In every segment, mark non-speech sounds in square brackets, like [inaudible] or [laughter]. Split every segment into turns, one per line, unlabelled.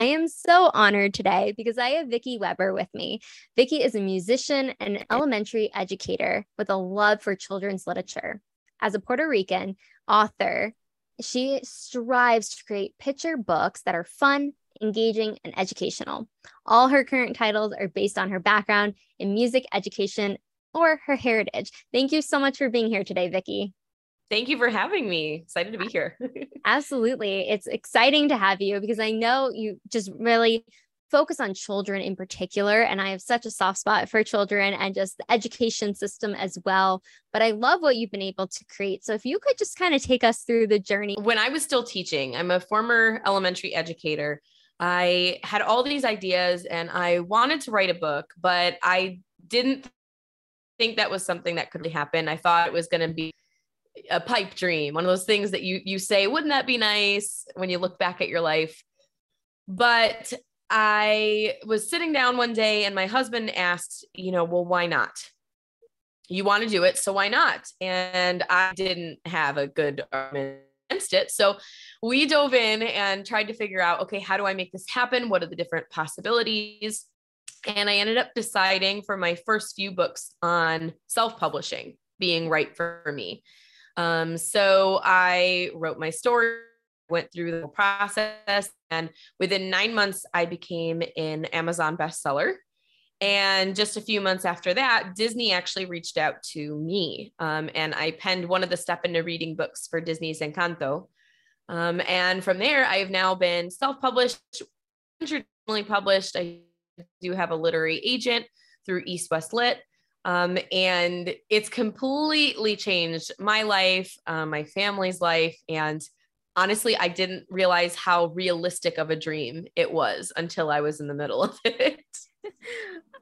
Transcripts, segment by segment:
I am so honored today because I have Vicky Weber with me. Vicky is a musician and elementary educator with a love for children's literature. As a Puerto Rican author, she strives to create picture books that are fun, engaging, and educational. All her current titles are based on her background in music education or her heritage. Thank you so much for being here today, Vicky.
Thank you for having me. Excited to be here. [laughs]
Absolutely. It's exciting to have you because I know you just really focus on children in particular. And I have such a soft spot for children and just the education system as well. But I love what you've been able to create. So if you could just kind of take us through the journey.
When I was still teaching, I'm a former elementary educator. I had all these ideas and I wanted to write a book, but I didn't think that was something that could happen. I thought it was going to be a pipe dream, one of those things that you you say, wouldn't that be nice when you look back at your life? But I was sitting down one day and my husband asked, you know, well, why not? You want to do it, so why not? And I didn't have a good argument against it. So we dove in and tried to figure out, okay, how do I make this happen? What are the different possibilities? And I ended up deciding for my first few books on self publishing being right for me. Um, so I wrote my story, went through the process, and within nine months, I became an Amazon bestseller. And just a few months after that, Disney actually reached out to me. Um, and I penned one of the Step Into Reading books for Disney's Encanto. Um, and from there, I've now been self published, traditionally published. I do have a literary agent through East West Lit. Um, and it's completely changed my life, uh, my family's life. And honestly, I didn't realize how realistic of a dream it was until I was in the middle of [laughs] it.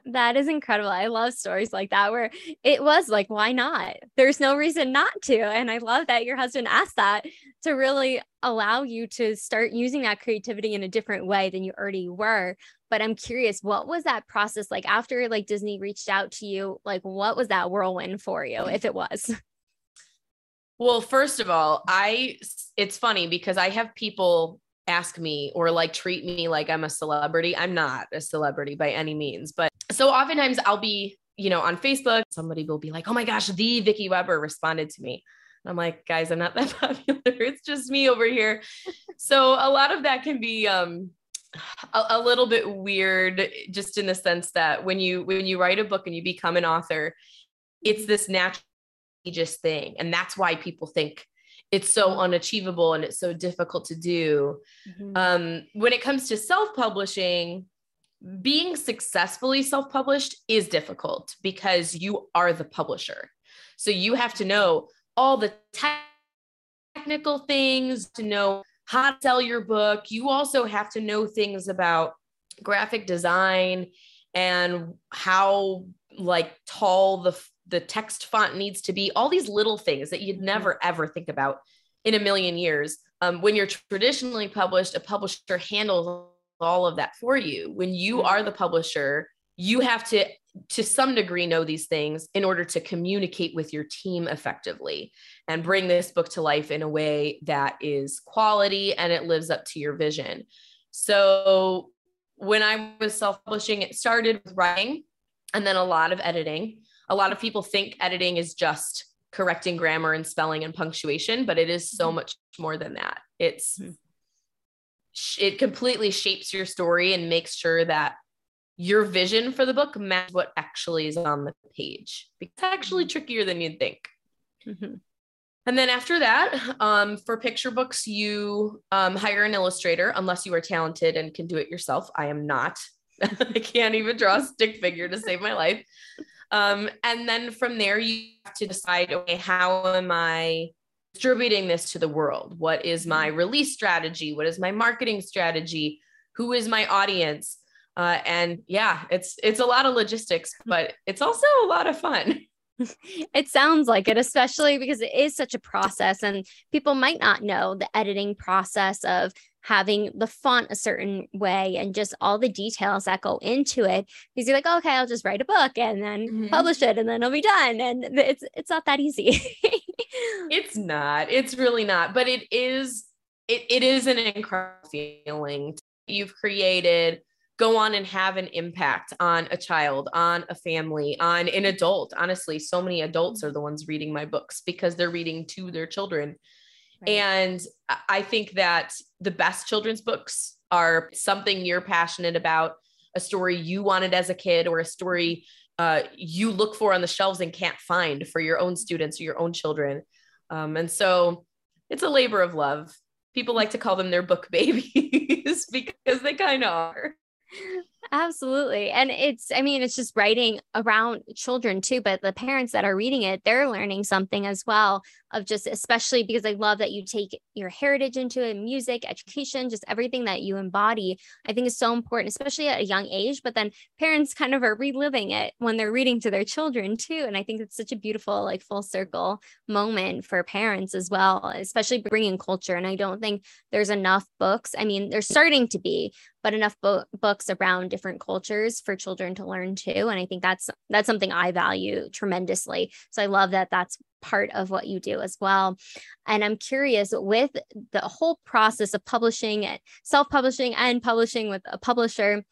That is incredible. I love stories like that where it was like, why not? There's no reason not to. And I love that your husband asked that to really allow you to start using that creativity in a different way than you already were but i'm curious what was that process like after like disney reached out to you like what was that whirlwind for you if it was
well first of all i it's funny because i have people ask me or like treat me like i'm a celebrity i'm not a celebrity by any means but so oftentimes i'll be you know on facebook somebody will be like oh my gosh the vicky weber responded to me I'm like, guys, I'm not that [laughs] popular. It's just me over here. so a lot of that can be um a, a, little bit weird just in the sense that when you when you write a book and you become an author it's this natural just thing and that's why people think it's so unachievable and it's so difficult to do mm-hmm. um, when it comes to self-publishing being successfully self-published is difficult because you are the publisher so you have to know all the technical things to know how to sell your book. You also have to know things about graphic design and how like tall the the text font needs to be all these little things that you'd mm-hmm. never ever think about in a million years um, when you're traditionally published a publisher handles all of that for you when you mm-hmm. are the publisher you have to to some degree know these things in order to communicate with your team effectively and bring this book to life in a way that is quality and it lives up to your vision. So when I was self-publishing, it started with writing and then a lot of editing. A lot of people think editing is just correcting grammar and spelling and punctuation, but it is so mm-hmm. much more than that. It's mm-hmm. it completely shapes your story and makes sure that your vision for the book matches what actually is on the page. It's actually mm-hmm. trickier than you'd think. Mm-hmm. And then after that, um, for picture books, you um, hire an illustrator unless you are talented and can do it yourself. I am not. [laughs] I can't even draw a stick figure to save my life. Um, and then from there, you have to decide okay, how am I distributing this to the world? What is my mm-hmm. release strategy? What is my marketing strategy? Who is my audience? Uh, and yeah, it's it's a lot of logistics, [laughs] but it's also a lot of fun. [laughs]
it sounds like it, especially because it is such a process, and people might not know the editing process of having the font a certain way and just all the details that go into it. Because you're like, oh, okay, I'll just write a book and then mm-hmm. publish it, and then it'll be done. And it's it's not that easy. [laughs]
it's not. It's really not. But it is. It, it is an incredible feeling. You've created go on and have an impact on a child, on a family, on an adult. Honestly, so many adults are the ones reading my books because they're reading to their children. Right. And I think that the best children's books are something you're passionate about, a story you wanted as a kid, or a story uh, you look for on the shelves and can't find for your own students or your own children. Um, and so it's a labor of love. People like to call them their book [laughs] babies because they kind of are.
Absolutely. And it's, I mean, it's just writing around children too, but the parents that are reading it, they're learning something as well of just, especially because I love that you take your heritage into it, music, education, just everything that you embody, I think is so important, especially at a young age. But then parents kind of are reliving it when they're reading to their children too. And I think it's such a beautiful, like full circle moment for parents as well, especially bringing culture. And I don't think there's enough books. I mean, there's starting to be, but enough bo- books around different cultures for children to learn too and i think that's that's something i value tremendously. So i love that that's part of what you do as well. And i'm curious with the whole process of publishing it self-publishing and publishing with a publisher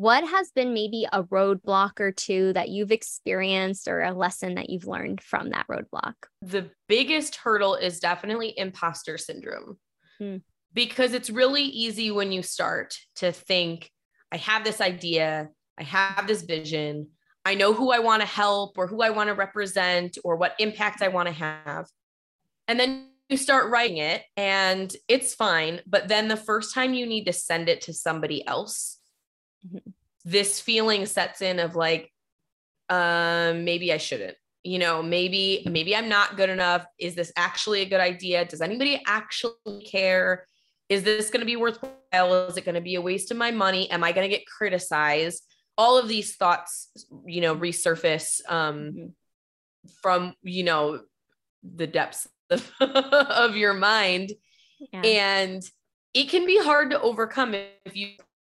what has been maybe a roadblock or two that you've experienced or a lesson that you've learned from that roadblock?
The biggest hurdle is definitely imposter syndrome. Hmm. Because it's really easy when you start to think, I have this idea, I have this vision, I know who I want to help or who I want to represent or what impact I want to have. And then you start writing it and it's fine. But then the first time you need to send it to somebody else, mm-hmm. this feeling sets in of like, um, maybe I shouldn't. You know, maybe, maybe I'm not good enough. Is this actually a good idea? Does anybody actually care? Is this going to be worthwhile? Is it going to be a waste of my money? Am I going to get criticized? All of these thoughts, you know, resurface um, mm-hmm. from, you know, the depths [laughs] of, of your mind. Yeah. And it can be hard to overcome if you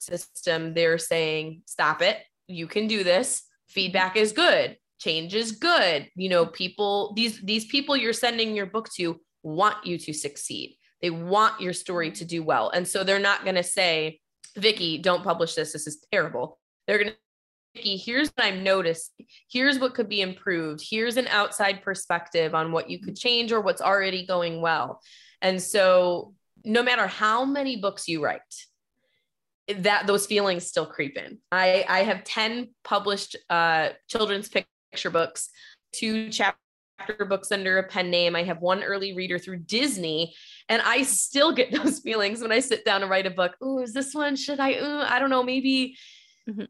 system they're saying stop it you can do this feedback is good change is good you know people these these people you're sending your book to want you to succeed they want your story to do well. And so they're not going to say, Vicky, don't publish this. This is terrible. They're going to Vicky, here's what I'm noticed. Here's what could be improved. Here's an outside perspective on what you could change or what's already going well. And so no matter how many books you write, that those feelings still creep in. I, I have 10 published uh, children's picture books, two chapter books under a pen name. I have one early reader through Disney. And I still get [laughs] those feelings when I sit down and write a book. Ooh, is this one? Should I? Ooh, I don't know. Maybe. Mm-hmm.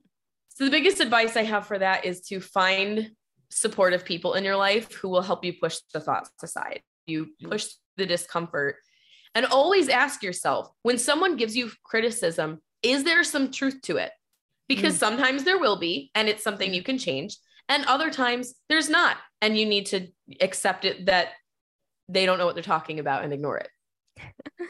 So the biggest advice I have for that is to find supportive people in your life who will help you push the thoughts aside. You push the discomfort and always ask yourself when someone gives you criticism, is there some truth to it? Because mm. sometimes there will be, and it's something you can change. And other times there's not. And you need to accept it that they don't know what they're talking about and ignore it. [laughs]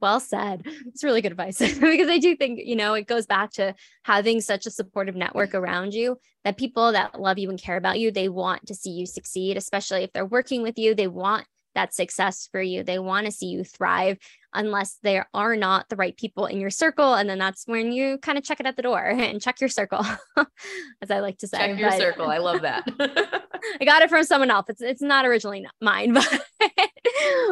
well said. It's really good advice [laughs] because I do think, you know, it goes back to having such a supportive network around you that people that love you and care about you, they want to see you succeed, especially if they're working with you, they want that success for you. They want to see you thrive unless there are not the right people in your circle. And then that's when you kind of check it at the door [laughs] and check your circle, [laughs] as I like to say.
Check your but, circle. I love that. [laughs]
I got it from someone else. It's, it's not originally mine, but,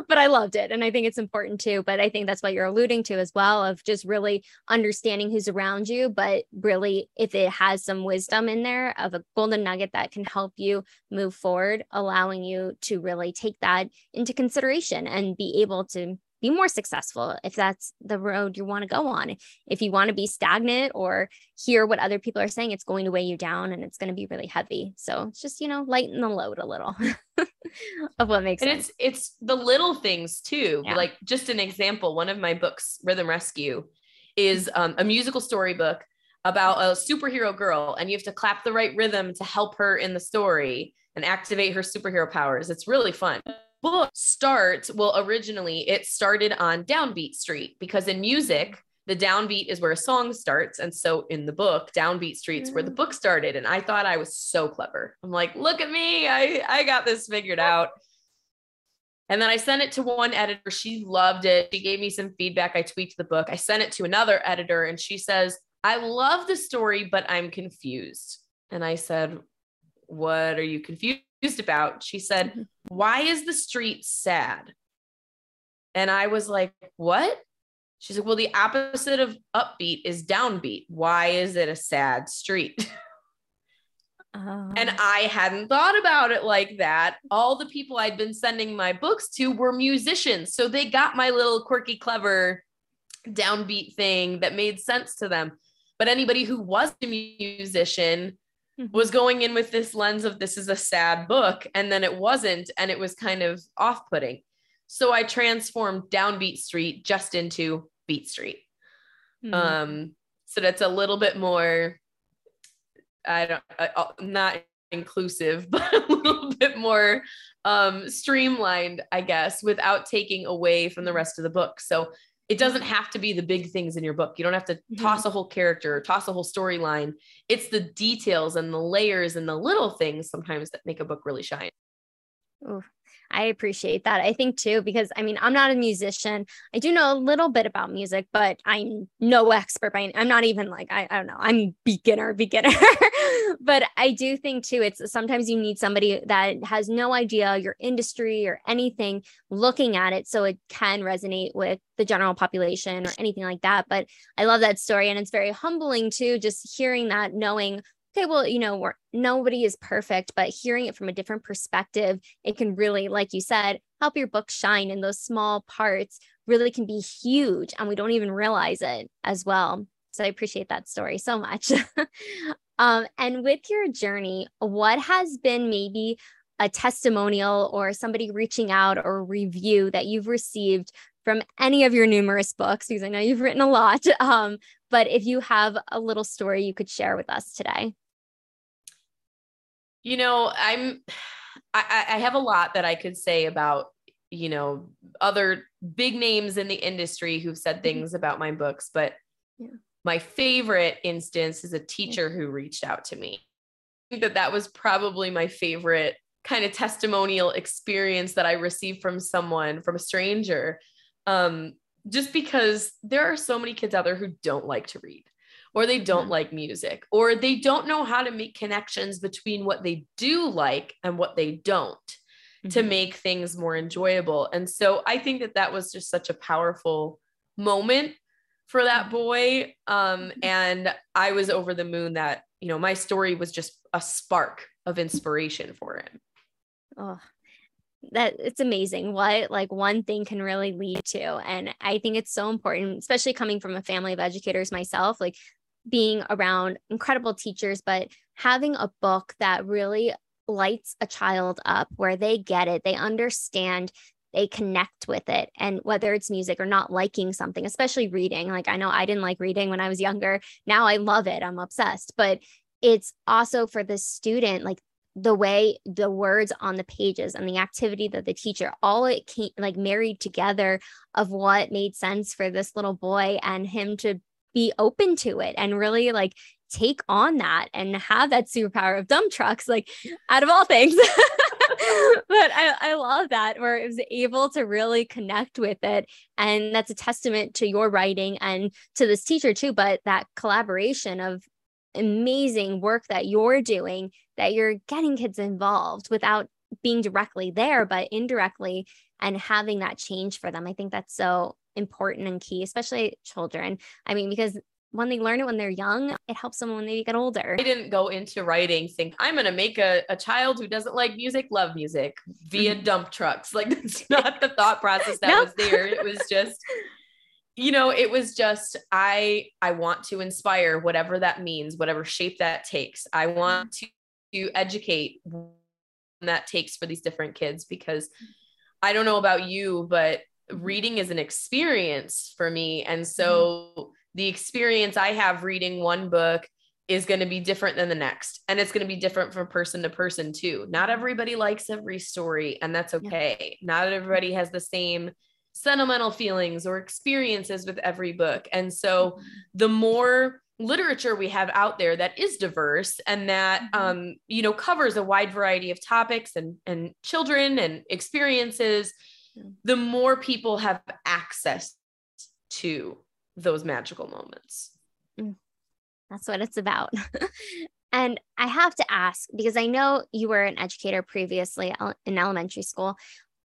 but I loved it. And I think it's important too. But I think that's what you're alluding to as well of just really understanding who's around you. But really, if it has some wisdom in there of a golden nugget that can help you move forward, allowing you to really take that into consideration and be able to be more successful if that's the road you want to go on. If you want to be stagnant or hear what other people are saying, it's going to weigh you down and it's going to be really heavy. So it's just, you know, lighten the load a little [laughs] of what makes
and
sense.
It's it's the little things too. Yeah. Like just an example, one of my books, Rhythm Rescue, is um, a musical storybook about a superhero girl and you have to clap the right rhythm to help her in the story and activate her superhero powers. It's really fun. Book starts, well, originally it started on Downbeat Street because in music, the downbeat is where a song starts. And so in the book, Downbeat Street's where the mm. book started. And I thought I was so clever. I'm like, look at me. I, I got this figured out. And then I sent it to one editor. She loved it. She gave me some feedback. I tweaked the book. I sent it to another editor and she says, I love the story, but I'm confused. And I said, What are you confused about? She said, mm-hmm. Why is the street sad? And I was like, What? She's like, Well, the opposite of upbeat is downbeat. Why is it a sad street? [laughs] And oh. I hadn't thought about it like that. All the people I'd been sending my books to were musicians. So they got my little quirky, clever downbeat thing that made sense to them. But anybody who was a musician mm-hmm. was going in with this lens of this is a sad book. And then it wasn't. And it was kind of off putting. So I transformed Downbeat Street just into Beat Street. Mm-hmm. Um, so that's a little bit more, I don't, I, not inclusive, [laughs] but a little bit more um, streamlined, I guess, without taking away from the rest of the book. So it doesn't have to be the big things in your book. You don't have to mm-hmm. toss a whole character, toss a whole storyline. It's the details and the layers and the little things sometimes that make a book really shine.
Ooh, I appreciate that. I think too, because I mean, I'm not a musician. I do know a little bit about music, but I'm no expert by I'm not even like, I, I don't know, I'm beginner, beginner. [laughs] but I do think too, it's sometimes you need somebody that has no idea your industry or anything looking at it so it can resonate with the general population or anything like that. But I love that story. And it's very humbling too, just hearing that, knowing okay, well, you know, nobody is perfect, but hearing it from a different perspective, it can really, like you said, help your book shine in those small parts really can be huge and we don't even realize it as well. So I appreciate that story so much. [laughs] um, and with your journey, what has been maybe a testimonial or somebody reaching out or review that you've received from any of your numerous books? Because I know you've written a lot. [laughs] Um, but if you have a little story you could share with us today.
You know, I'm I, I have a lot that I could say about, you know, other big names in the industry who've said mm-hmm. things about my books, but yeah. My favorite instance is a teacher who reached out to me. I think that that was probably my favorite kind of testimonial experience that I received from someone, from a stranger. Um, just because there are so many kids out there who don't like to read or they don't mm-hmm. like music or they don't know how to make connections between what they do like and what they don't mm-hmm. to make things more enjoyable and so i think that that was just such a powerful moment for that boy um, mm-hmm. and i was over the moon that you know my story was just a spark of inspiration for him.
Oh that it's amazing what like one thing can really lead to. And i think it's so important especially coming from a family of educators myself like being around incredible teachers, but having a book that really lights a child up where they get it, they understand, they connect with it. And whether it's music or not liking something, especially reading, like I know I didn't like reading when I was younger. Now I love it, I'm obsessed. But it's also for the student, like the way the words on the pages and the activity that the teacher all it came like married together of what made sense for this little boy and him to be open to it and really like take on that and have that superpower of dump trucks, like out of all things. [laughs] [laughs] but I, I love that where it was able to really connect with it. And that's a testament to your writing and to this teacher too, but that collaboration of amazing work that you're doing, that you're getting kids involved without being directly there, but indirectly and having that change for them. I think that's so important and key, especially children. I mean, because when they learn it when they're young, it helps them when they get older.
I didn't go into writing think I'm going to make a, a child who doesn't like music love music via mm-hmm. dump trucks. Like that's [laughs] not the thought process that [laughs] was there. It was just you know, it was just I I want to inspire whatever that means, whatever shape that takes. I want to, to educate that takes for these different kids because I don't know about you, but reading is an experience for me. And so the experience I have reading one book is going to be different than the next. And it's going to be different from person to person too. Not everybody likes every story, and that's okay. Yeah. Not everybody has the same sentimental feelings or experiences with every book. And so mm-hmm. the more literature we have out there that is diverse and that mm-hmm. um, you know covers a wide variety of topics and and children and experiences the more people have access to those magical moments.
Mm. that's what it's about. [laughs] And i have to ask because i know you were an educator previously in elementary school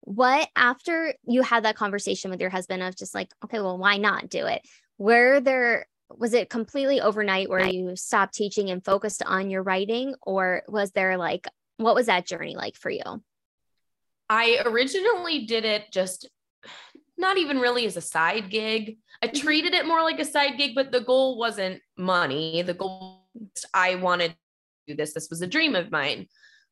what after you had that conversation with your husband of just like okay well why not do it? Were there was it completely overnight where you stopped teaching and focused on your writing or was there like what was that journey like for you?
I originally did it just not even really as a side gig i mm-hmm. treated it more like a side gig but the goal wasn't money the goal i wanted to do this this was a dream of mine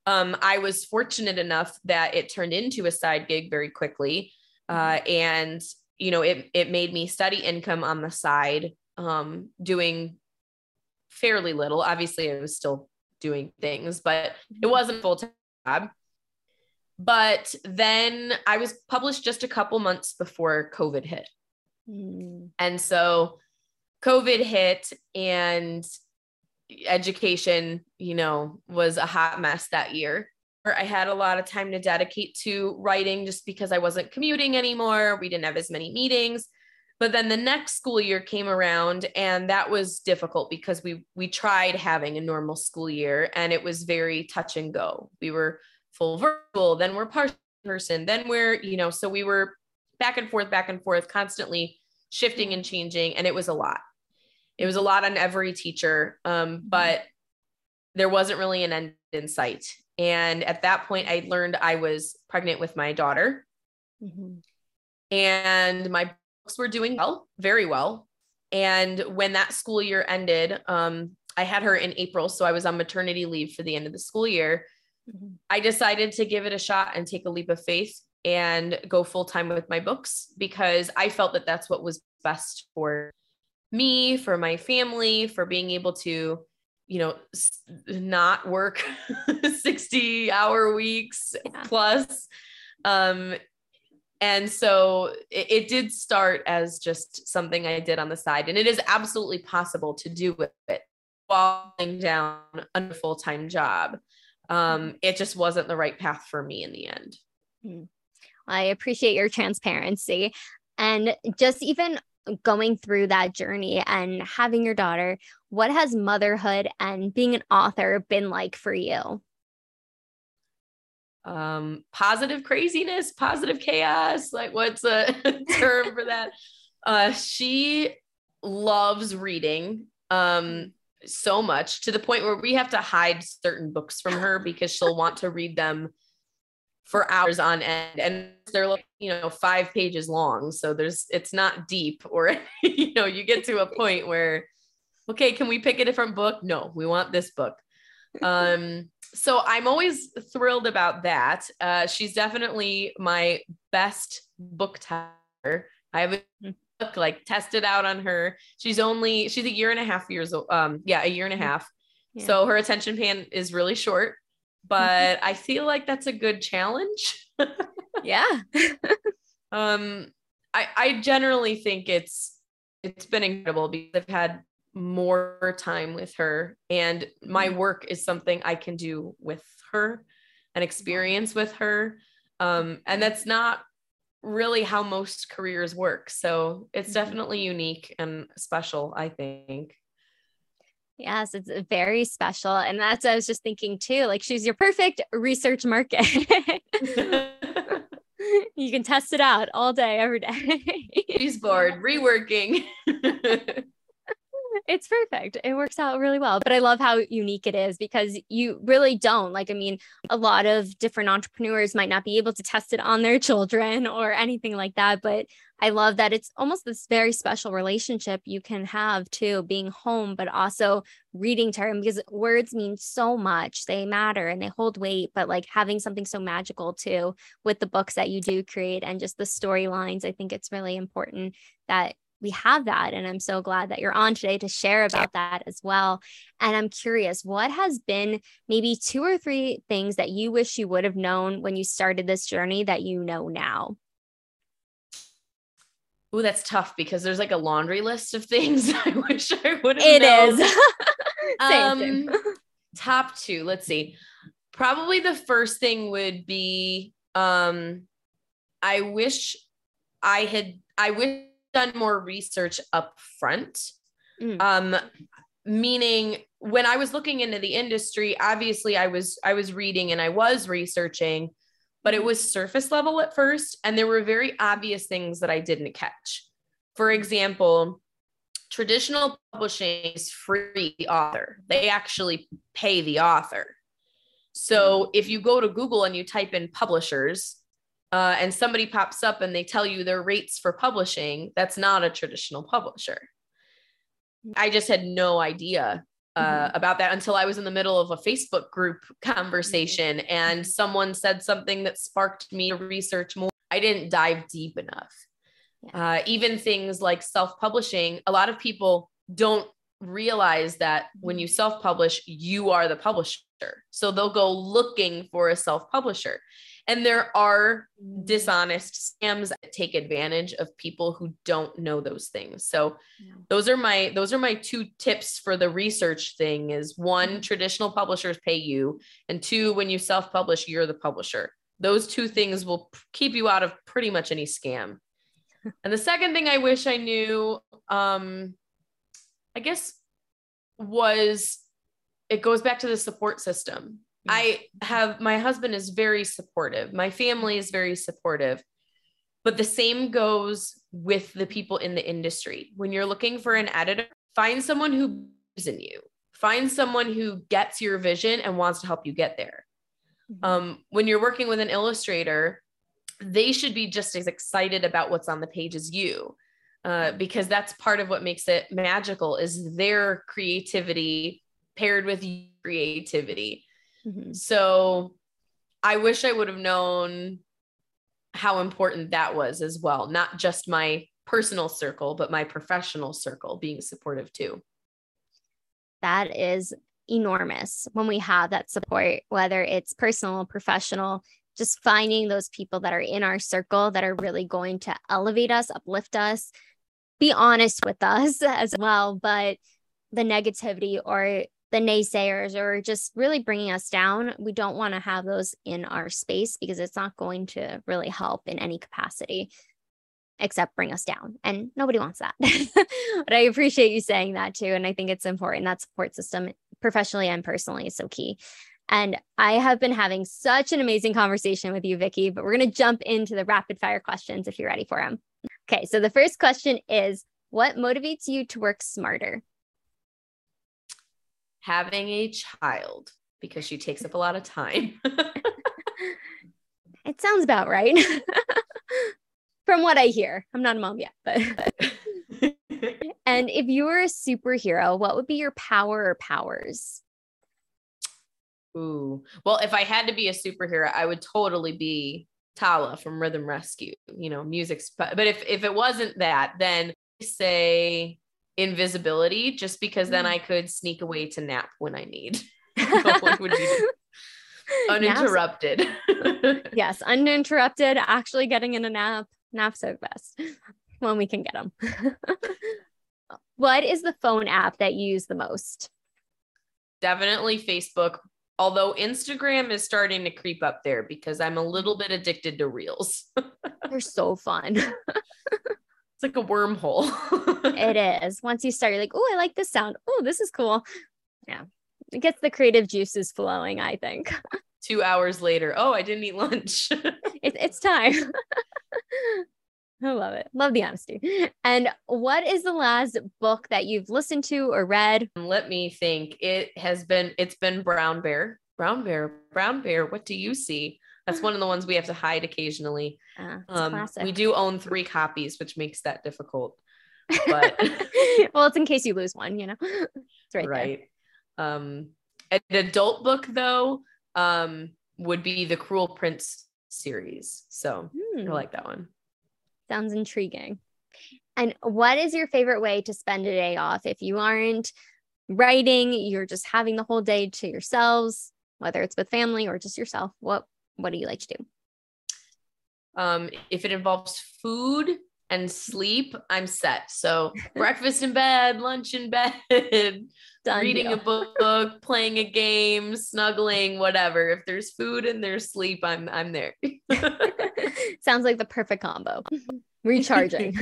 um, i was fortunate enough that it turned into a side gig very quickly uh, mm-hmm. and you know it, it made me study income on the side um, doing fairly little. Obviously, I was still doing things, but it mm-hmm. wasn't full time job. But then I was published just a couple months before COVID hit. Mm. And so COVID hit and education, you know, was a hot mess that year. I had a lot of time to dedicate to writing just because I wasn't commuting anymore. We didn't have as many meetings. But then the next school year came around and that was difficult because we we tried having a normal school year and it was very touch and go. We were full virtual, then we're part person, then we're, you know, so we were back and forth, back and forth, constantly shifting and changing. And it was a lot. It was a lot on every teacher. Um, but there wasn't really an end in sight. And at that point, I learned I was pregnant with my daughter. Mm-hmm. And my books were doing well, very well. And when that school year ended, um, I had her in April. So I was on maternity leave for the end of the school year. Mm-hmm. I decided to give it a shot and take a leap of faith and go full time with my books because I felt that that's what was best for me, for my family, for being able to, you know, not work [laughs] 60 hour weeks yeah. plus um, and so it, it, did start as just something I did on the side. And it is absolutely possible to do with it while down a full time job. Um, mm-hmm. it just wasn't the right path for me in the end.
Hmm. I appreciate your transparency. And just even going through that journey and having your daughter, what has motherhood and being an author been like for you?
um, positive craziness, positive chaos. Like, what's a [laughs] term for that? [laughs] Uh, she loves reading um, so much to the point where we have to hide certain books from her because she'll want to read them for hours on end. And they're like you know five pages long. So there's it's not deep or [laughs] you know you get to a point where okay can we pick a different book? No we want this book. Um so I'm always thrilled about that. Uh, she's definitely my best book teller. I have like tested out on her. She's only she's a year and a half years old. Um, yeah, a year and a hmm. half. Yeah. So her attention span is really short, but I feel like that's a good challenge. [laughs]
yeah.
um, I I generally think it's it's been incredible because I've had more time with her and my mm-hmm. work is something i can do with her and experience with her um, and that's not really how most careers work so it's mm-hmm. definitely unique and special i think
Yes, it's very special. And that's I was just thinking too. Like she's your perfect research market. [laughs] [laughs] you can test it out all day, every day.
she's bored, [laughs] reworking
it's perfect. It works out really well. But I love how unique it is because you really don't. Like, I mean, a lot of different entrepreneurs might not be able to test it on their [laughs] children or anything like that. But I love that it's almost this very special relationship you can have too, being home, but also reading her because words mean so much. They matter and they hold weight, but like having something so magical too with the books that you do create and just the storylines, I think it's really important that we have that. And I'm so glad that you're on today to share about that as well. And I'm curious, what has been maybe two or three things that you wish you would have known when you started this journey that you know now?
Ooh, that's tough because there's like a laundry list of [laughs] things I wish I would have
It
known.
is. [laughs]
um,
same. [laughs]
top two let's see probably the first thing would be um i wish i had i wish done more research up front
Mm.
um meaning when i was looking into the industry obviously i was i was reading and i was researching but it was surface level at first and there were very obvious things that i didn't catch for example traditional publishing is free the author. They actually pay the author. So if you go to Google and you type in publishers, uh, and somebody pops up and they tell you their rates for publishing, that's not a traditional publisher. I just had no idea uh, about that until I was in the middle of a Facebook group conversation and someone said something that sparked me to research more. I didn't dive deep enough. Uh, even things like self publishing, a lot of people don't realize that when you self publish, you are the publisher. So they'll go looking for a self publisher. And there are dishonest scams that take advantage of people who don't know those things. So
Yeah.
those are my those are my two tips for the research thing is one traditional publishers pay you and two when you self publish you're the publisher. Those two things will keep you out of pretty much any scam. [laughs] and the second thing I wish I knew um I guess was it goes back to the support system. I have my husband is very supportive. My family is very supportive. But the same goes with the people in the industry. When you're looking for an editor, find someone who believes in you. Find someone who gets your vision and wants to help you get there. Um, when you're working with an illustrator, they should be just as excited about what's on the page as you. Uh, because that's part of what makes it magical is their creativity paired with your creativity.
Mhm.
So I wish I would have known how important that was as well, not just my personal circle, but my professional circle being supportive too.
that is enormous when we have that support, whether it's personal, professional, just finding those people that are in our circle that are really going to elevate us, uplift us, be honest with us [laughs] as well. But the negativity or the naysayers or just really bringing us down, we don't want to have those in our space because it's not going to really help in any capacity except bring us down. And nobody wants that. [laughs] but I appreciate you saying that too. And I think it's important that support system, professionally and personally, is so key. And I have been having such an amazing conversation with you, Vicky, but we're going to jump into the rapid fire questions if you're ready for them. Okay. So the first question is What motivates you to work smarter?
Having a child because she takes up a lot of time. [laughs]
It sounds about right. [laughs] From what I hear, I'm not a mom yet, but. [laughs] And if you were a superhero, what would be your power or powers?
Ooh. Well, if I had to be a superhero, I would totally be Tala from Rhythm Rescue, you know, music. Sp- but if, if it wasn't that, then say invisibility, just because then
Mm.
I could sneak away to nap when I need. [laughs] [laughs] What would you [laughs] uninterrupted.
yes, uninterrupted, actually getting in a nap. Naps are the best when we can get them. what is the phone app that you use the most?
Definitely Facebook. Although Instagram is starting to creep up there because I'm a little bit addicted to reels.
They're so fun.
It's like a wormhole.
it [laughs] is. Once you start, you're like, oh, I like this sound. Oh, this is cool. Yeah. It gets the creative juices flowing, I think. [laughs]
Two hours later, oh, I didn't eat lunch. [laughs]
It, it's time. I love it. Love the honesty. And what is the last book that you've listened to or read?
Let me think. It has been, it's been Brown Bear. Brown Bear, Brown Bear, what do you see? That's one of the ones we have to hide occasionally.
Uh,
Um, we do own three copies, which makes that difficult. But [laughs]
well, it's in case you lose one, you know. [laughs] It's right, there.
right. Um, an adult book though, um, would be the Cruel Prince series. So
Hmm,
I like that one.
sounds intriguing. And what is your favorite way to spend a day off if you aren't writing, you're just having the whole day to yourselves, whether it's with family or just yourself? What what do you like to do?
Um, if it involves food and sleep, I'm set. So [laughs] breakfast in bed, lunch in bed, [laughs] Done reading deal. a book, [laughs] playing a game, snuggling, whatever. If there's food and there's sleep, I'm I'm there.
Sounds like the perfect combo. Recharging.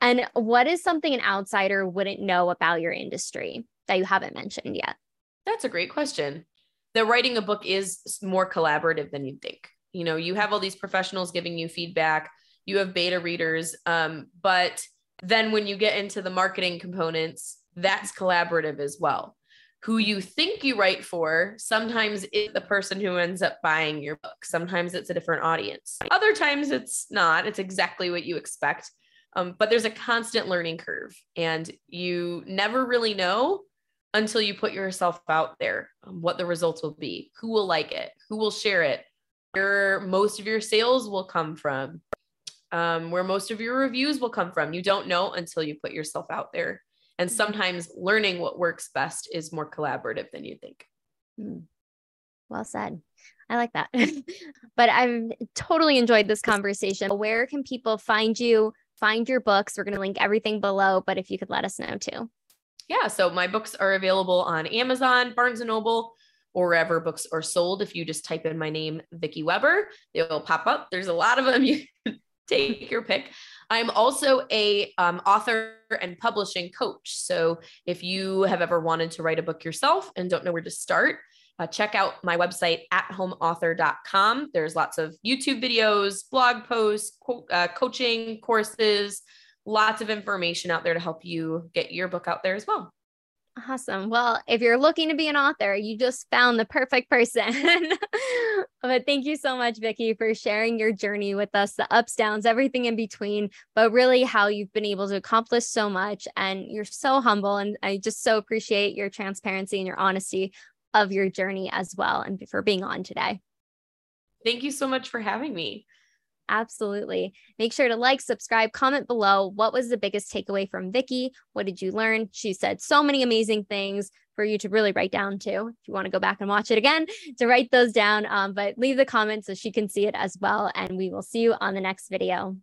and what is something an outsider wouldn't know about your industry that you haven't mentioned yet?
That's a great question. The writing a book is more collaborative than you'd think. You know, you have all these professionals giving you feedback, you have beta readers, um, but then when you get into the marketing components, that's collaborative as well. Who you think you write for, sometimes it's the person who ends up buying your book. Sometimes it's a different audience. Other times it's not. It's exactly what you expect. Um, but there's a constant learning curve, and you never really know until you put yourself out there um, what the results will be, who will like it, who will share it, where most of your sales will come from, um, where most of your reviews will come from. You don't know until you put yourself out there. And mm-hmm. sometimes learning what works best is more collaborative than you think.
Mm. Well said. I like that. [laughs] but I've totally enjoyed this conversation. Where can people find you, find your books? We're going to link everything below, but if you could let us know too.
Yeah, so my books are available on Amazon, Barnes and Noble, or wherever books are sold. If you just type in my name, Vicky Weber, it will pop up. There's a lot of them. [laughs] You can take your pick. I'm also a um, author and publishing coach. So if you have ever wanted to write a book yourself and don't know where to start, uh, check out my website at homeauthor.com. There's lots of YouTube videos, blog posts, co- uh, coaching courses, lots of information out there to help you get your book out there as well.
Awesome. Well, if you're looking to be an author, you just found the perfect person. [laughs] but thank you so much, Vicky, for sharing your journey with us, the ups, downs, everything in between, but really how you've been able to accomplish so much. And you're so humble. And I just so appreciate your transparency and your honesty of your journey as well, and for being on today.
Thank you so much for having me.
Absolutely. Make sure to like, subscribe, comment below. What was the biggest takeaway from Vicky? What did you learn? She said so many amazing things for you to really write down too. If you want to go back and watch it again, to write those down. Um, but leave the comments so she can see it as well. And we will see you on the next video.